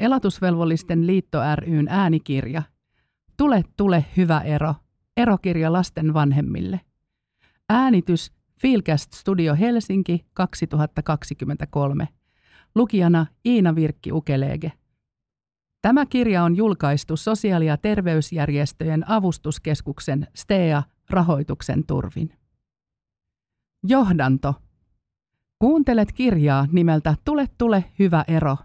Elatusvelvollisten liitto ryn äänikirja. Tule, tule, hyvä ero. Erokirja lasten vanhemmille. Äänitys Filcast Studio Helsinki 2023. Lukijana Iina Virkki Ukelege. Tämä kirja on julkaistu sosiaali- ja terveysjärjestöjen avustuskeskuksen STEA rahoituksen turvin. Johdanto. Kuuntelet kirjaa nimeltä Tule tule hyvä ero.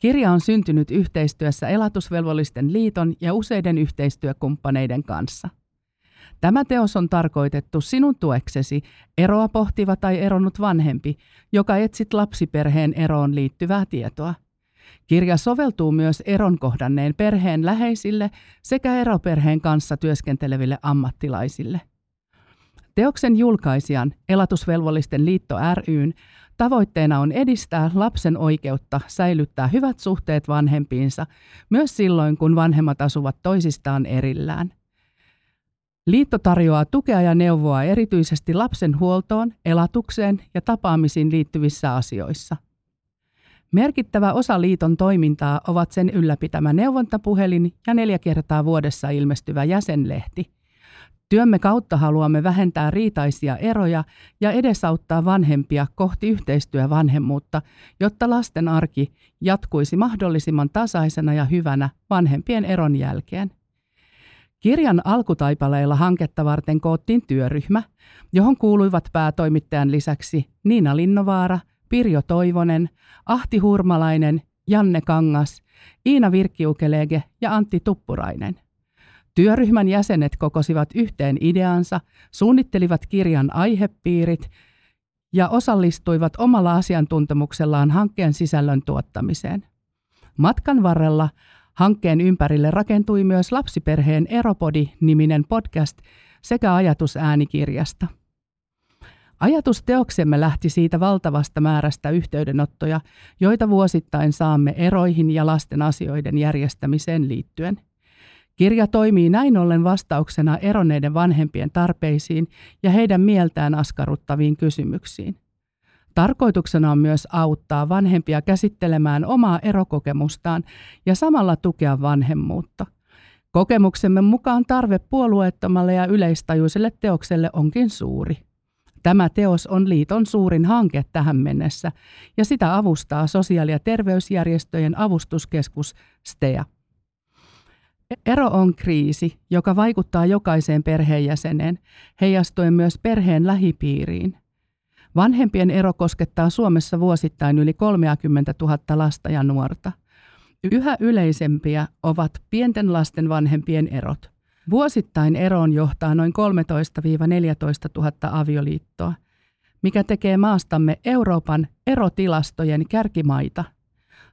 Kirja on syntynyt yhteistyössä Elatusvelvollisten liiton ja useiden yhteistyökumppaneiden kanssa. Tämä teos on tarkoitettu sinun tueksesi eroa pohtiva tai eronnut vanhempi, joka etsit lapsiperheen eroon liittyvää tietoa. Kirja soveltuu myös eron kohdanneen perheen läheisille sekä eroperheen kanssa työskenteleville ammattilaisille. Teoksen julkaisijan Elatusvelvollisten liitto ryn tavoitteena on edistää lapsen oikeutta säilyttää hyvät suhteet vanhempiinsa myös silloin, kun vanhemmat asuvat toisistaan erillään. Liitto tarjoaa tukea ja neuvoa erityisesti lapsen huoltoon, elatukseen ja tapaamisiin liittyvissä asioissa. Merkittävä osa liiton toimintaa ovat sen ylläpitämä neuvontapuhelin ja neljä kertaa vuodessa ilmestyvä jäsenlehti – Työmme kautta haluamme vähentää riitaisia eroja ja edesauttaa vanhempia kohti yhteistyövanhemmuutta, jotta lasten arki jatkuisi mahdollisimman tasaisena ja hyvänä vanhempien eron jälkeen. Kirjan alkutaipaleilla hanketta varten koottiin työryhmä, johon kuuluivat päätoimittajan lisäksi Niina Linnovaara, Pirjo Toivonen, Ahti Hurmalainen, Janne Kangas, Iina Virkkiukelege ja Antti Tuppurainen – Työryhmän jäsenet kokosivat yhteen ideansa, suunnittelivat kirjan aihepiirit ja osallistuivat omalla asiantuntemuksellaan hankkeen sisällön tuottamiseen. Matkan varrella hankkeen ympärille rakentui myös lapsiperheen Eropodi-niminen podcast sekä ajatus äänikirjasta. Ajatusteoksemme lähti siitä valtavasta määrästä yhteydenottoja, joita vuosittain saamme eroihin ja lasten asioiden järjestämiseen liittyen – Kirja toimii näin ollen vastauksena eronneiden vanhempien tarpeisiin ja heidän mieltään askarruttaviin kysymyksiin. Tarkoituksena on myös auttaa vanhempia käsittelemään omaa erokokemustaan ja samalla tukea vanhemmuutta. Kokemuksemme mukaan tarve puolueettomalle ja yleistajuiselle teokselle onkin suuri. Tämä teos on liiton suurin hanke tähän mennessä ja sitä avustaa sosiaali- ja terveysjärjestöjen avustuskeskus STEA. Ero on kriisi, joka vaikuttaa jokaiseen perheenjäseneen, heijastuen myös perheen lähipiiriin. Vanhempien ero koskettaa Suomessa vuosittain yli 30 000 lasta ja nuorta. Yhä yleisempiä ovat pienten lasten vanhempien erot. Vuosittain eroon johtaa noin 13 14 000 avioliittoa, mikä tekee maastamme Euroopan erotilastojen kärkimaita –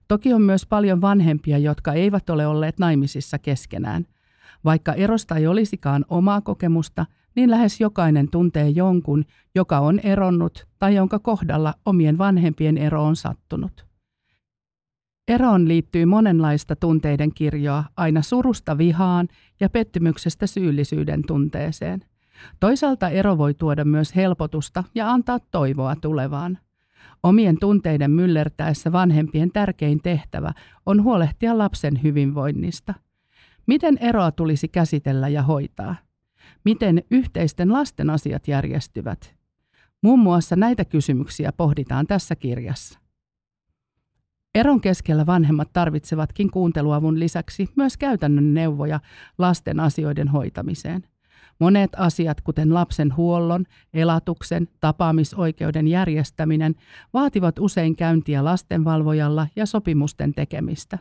Toki on myös paljon vanhempia, jotka eivät ole olleet naimisissa keskenään. Vaikka erosta ei olisikaan omaa kokemusta, niin lähes jokainen tuntee jonkun, joka on eronnut tai jonka kohdalla omien vanhempien ero on sattunut. Eroon liittyy monenlaista tunteiden kirjoa, aina surusta vihaan ja pettymyksestä syyllisyyden tunteeseen. Toisaalta ero voi tuoda myös helpotusta ja antaa toivoa tulevaan. Omien tunteiden myllertäessä vanhempien tärkein tehtävä on huolehtia lapsen hyvinvoinnista. Miten eroa tulisi käsitellä ja hoitaa? Miten yhteisten lasten asiat järjestyvät? Muun muassa näitä kysymyksiä pohditaan tässä kirjassa. Eron keskellä vanhemmat tarvitsevatkin kuunteluavun lisäksi myös käytännön neuvoja lasten asioiden hoitamiseen – Monet asiat, kuten lapsen huollon, elatuksen, tapaamisoikeuden järjestäminen, vaativat usein käyntiä lastenvalvojalla ja sopimusten tekemistä.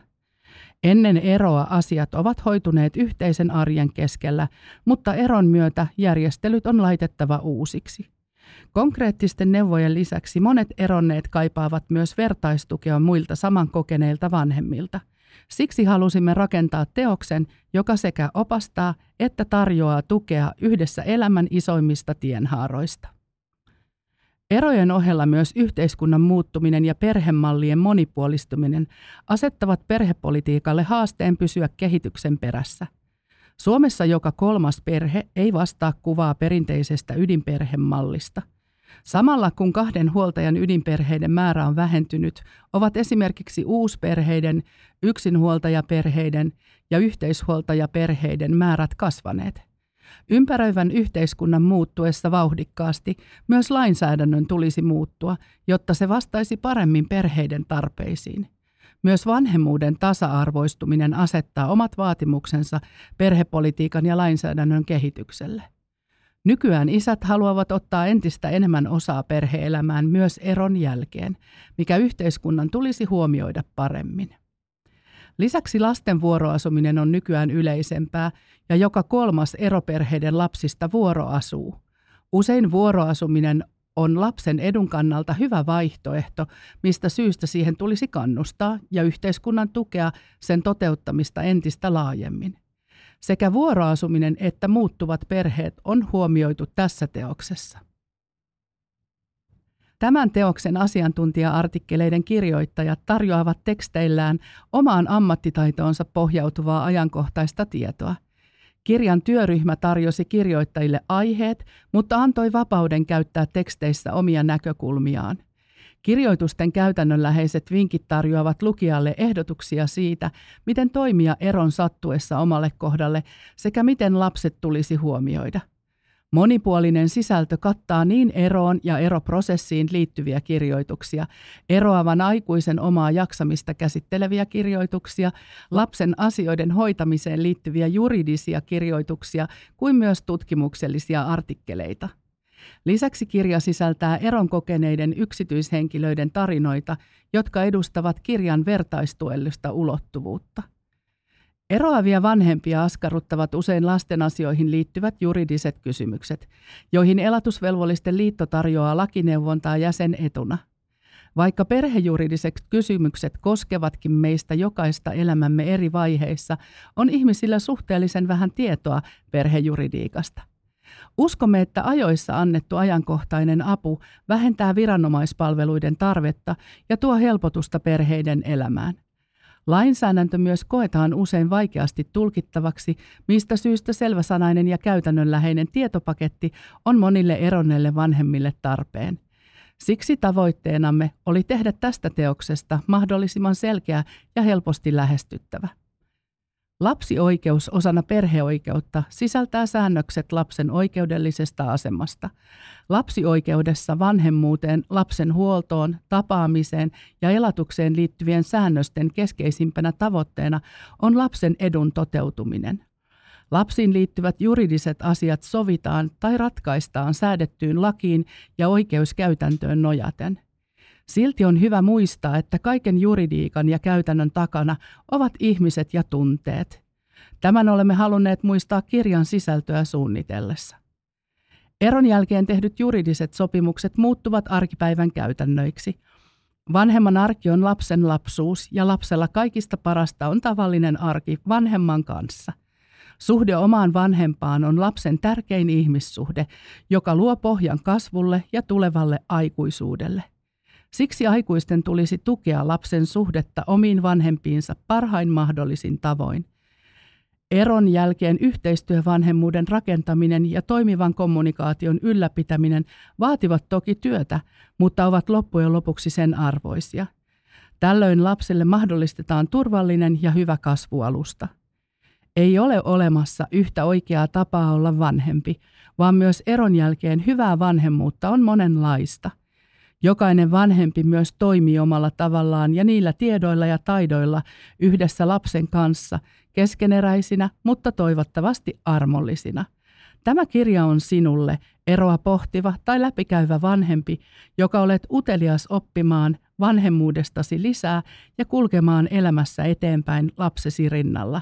Ennen eroa asiat ovat hoituneet yhteisen arjen keskellä, mutta eron myötä järjestelyt on laitettava uusiksi. Konkreettisten neuvojen lisäksi monet eronneet kaipaavat myös vertaistukea muilta samankokeneilta vanhemmilta – Siksi halusimme rakentaa teoksen, joka sekä opastaa että tarjoaa tukea yhdessä elämän isoimmista tienhaaroista. Erojen ohella myös yhteiskunnan muuttuminen ja perhemallien monipuolistuminen asettavat perhepolitiikalle haasteen pysyä kehityksen perässä. Suomessa joka kolmas perhe ei vastaa kuvaa perinteisestä ydinperhemallista. Samalla kun kahden huoltajan ydinperheiden määrä on vähentynyt, ovat esimerkiksi uusperheiden, yksinhuoltajaperheiden ja yhteishuoltajaperheiden määrät kasvaneet. Ympäröivän yhteiskunnan muuttuessa vauhdikkaasti myös lainsäädännön tulisi muuttua, jotta se vastaisi paremmin perheiden tarpeisiin. Myös vanhemmuuden tasa-arvoistuminen asettaa omat vaatimuksensa perhepolitiikan ja lainsäädännön kehitykselle. Nykyään isät haluavat ottaa entistä enemmän osaa perheelämään myös eron jälkeen, mikä yhteiskunnan tulisi huomioida paremmin. Lisäksi lasten vuoroasuminen on nykyään yleisempää ja joka kolmas eroperheiden lapsista vuoroasuu. Usein vuoroasuminen on lapsen edun kannalta hyvä vaihtoehto, mistä syystä siihen tulisi kannustaa ja yhteiskunnan tukea sen toteuttamista entistä laajemmin. Sekä vuoroasuminen että muuttuvat perheet on huomioitu tässä teoksessa. Tämän teoksen asiantuntija-artikkeleiden kirjoittajat tarjoavat teksteillään omaan ammattitaitoonsa pohjautuvaa ajankohtaista tietoa. Kirjan työryhmä tarjosi kirjoittajille aiheet, mutta antoi vapauden käyttää teksteissä omia näkökulmiaan. Kirjoitusten käytännönläheiset vinkit tarjoavat lukijalle ehdotuksia siitä, miten toimia eron sattuessa omalle kohdalle sekä miten lapset tulisi huomioida. Monipuolinen sisältö kattaa niin eroon ja eroprosessiin liittyviä kirjoituksia, eroavan aikuisen omaa jaksamista käsitteleviä kirjoituksia, lapsen asioiden hoitamiseen liittyviä juridisia kirjoituksia kuin myös tutkimuksellisia artikkeleita. Lisäksi kirja sisältää eron kokeneiden yksityishenkilöiden tarinoita, jotka edustavat kirjan vertaistuellista ulottuvuutta. Eroavia vanhempia askarruttavat usein lasten asioihin liittyvät juridiset kysymykset, joihin elatusvelvollisten liitto tarjoaa lakineuvontaa jäsenetuna. Vaikka perhejuridiset kysymykset koskevatkin meistä jokaista elämämme eri vaiheissa, on ihmisillä suhteellisen vähän tietoa perhejuridiikasta. Uskomme, että ajoissa annettu ajankohtainen apu vähentää viranomaispalveluiden tarvetta ja tuo helpotusta perheiden elämään. Lainsäädäntö myös koetaan usein vaikeasti tulkittavaksi, mistä syystä selväsanainen ja käytännönläheinen tietopaketti on monille eronneille vanhemmille tarpeen. Siksi tavoitteenamme oli tehdä tästä teoksesta mahdollisimman selkeä ja helposti lähestyttävä. Lapsioikeus osana perheoikeutta sisältää säännökset lapsen oikeudellisesta asemasta. Lapsioikeudessa vanhemmuuteen, lapsen huoltoon, tapaamiseen ja elatukseen liittyvien säännösten keskeisimpänä tavoitteena on lapsen edun toteutuminen. Lapsiin liittyvät juridiset asiat sovitaan tai ratkaistaan säädettyyn lakiin ja oikeuskäytäntöön nojaten – Silti on hyvä muistaa, että kaiken juridiikan ja käytännön takana ovat ihmiset ja tunteet. Tämän olemme halunneet muistaa kirjan sisältöä suunnitellessa. Eron jälkeen tehdyt juridiset sopimukset muuttuvat arkipäivän käytännöiksi. Vanhemman arki on lapsen lapsuus ja lapsella kaikista parasta on tavallinen arki vanhemman kanssa. Suhde omaan vanhempaan on lapsen tärkein ihmissuhde, joka luo pohjan kasvulle ja tulevalle aikuisuudelle – Siksi aikuisten tulisi tukea lapsen suhdetta omiin vanhempiinsa parhain mahdollisin tavoin. Eron jälkeen yhteistyövanhemmuuden rakentaminen ja toimivan kommunikaation ylläpitäminen vaativat toki työtä, mutta ovat loppujen lopuksi sen arvoisia. Tällöin lapselle mahdollistetaan turvallinen ja hyvä kasvualusta. Ei ole olemassa yhtä oikeaa tapaa olla vanhempi, vaan myös eron jälkeen hyvää vanhemmuutta on monenlaista – Jokainen vanhempi myös toimii omalla tavallaan ja niillä tiedoilla ja taidoilla yhdessä lapsen kanssa, keskeneräisinä, mutta toivottavasti armollisina. Tämä kirja on sinulle, eroa pohtiva tai läpikäyvä vanhempi, joka olet utelias oppimaan vanhemmuudestasi lisää ja kulkemaan elämässä eteenpäin lapsesi rinnalla.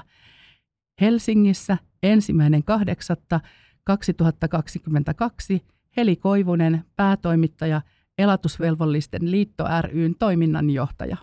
Helsingissä ensimmäinen 2022 Heli Koivunen, päätoimittaja – Elatusvelvollisten liitto ryn toiminnanjohtaja.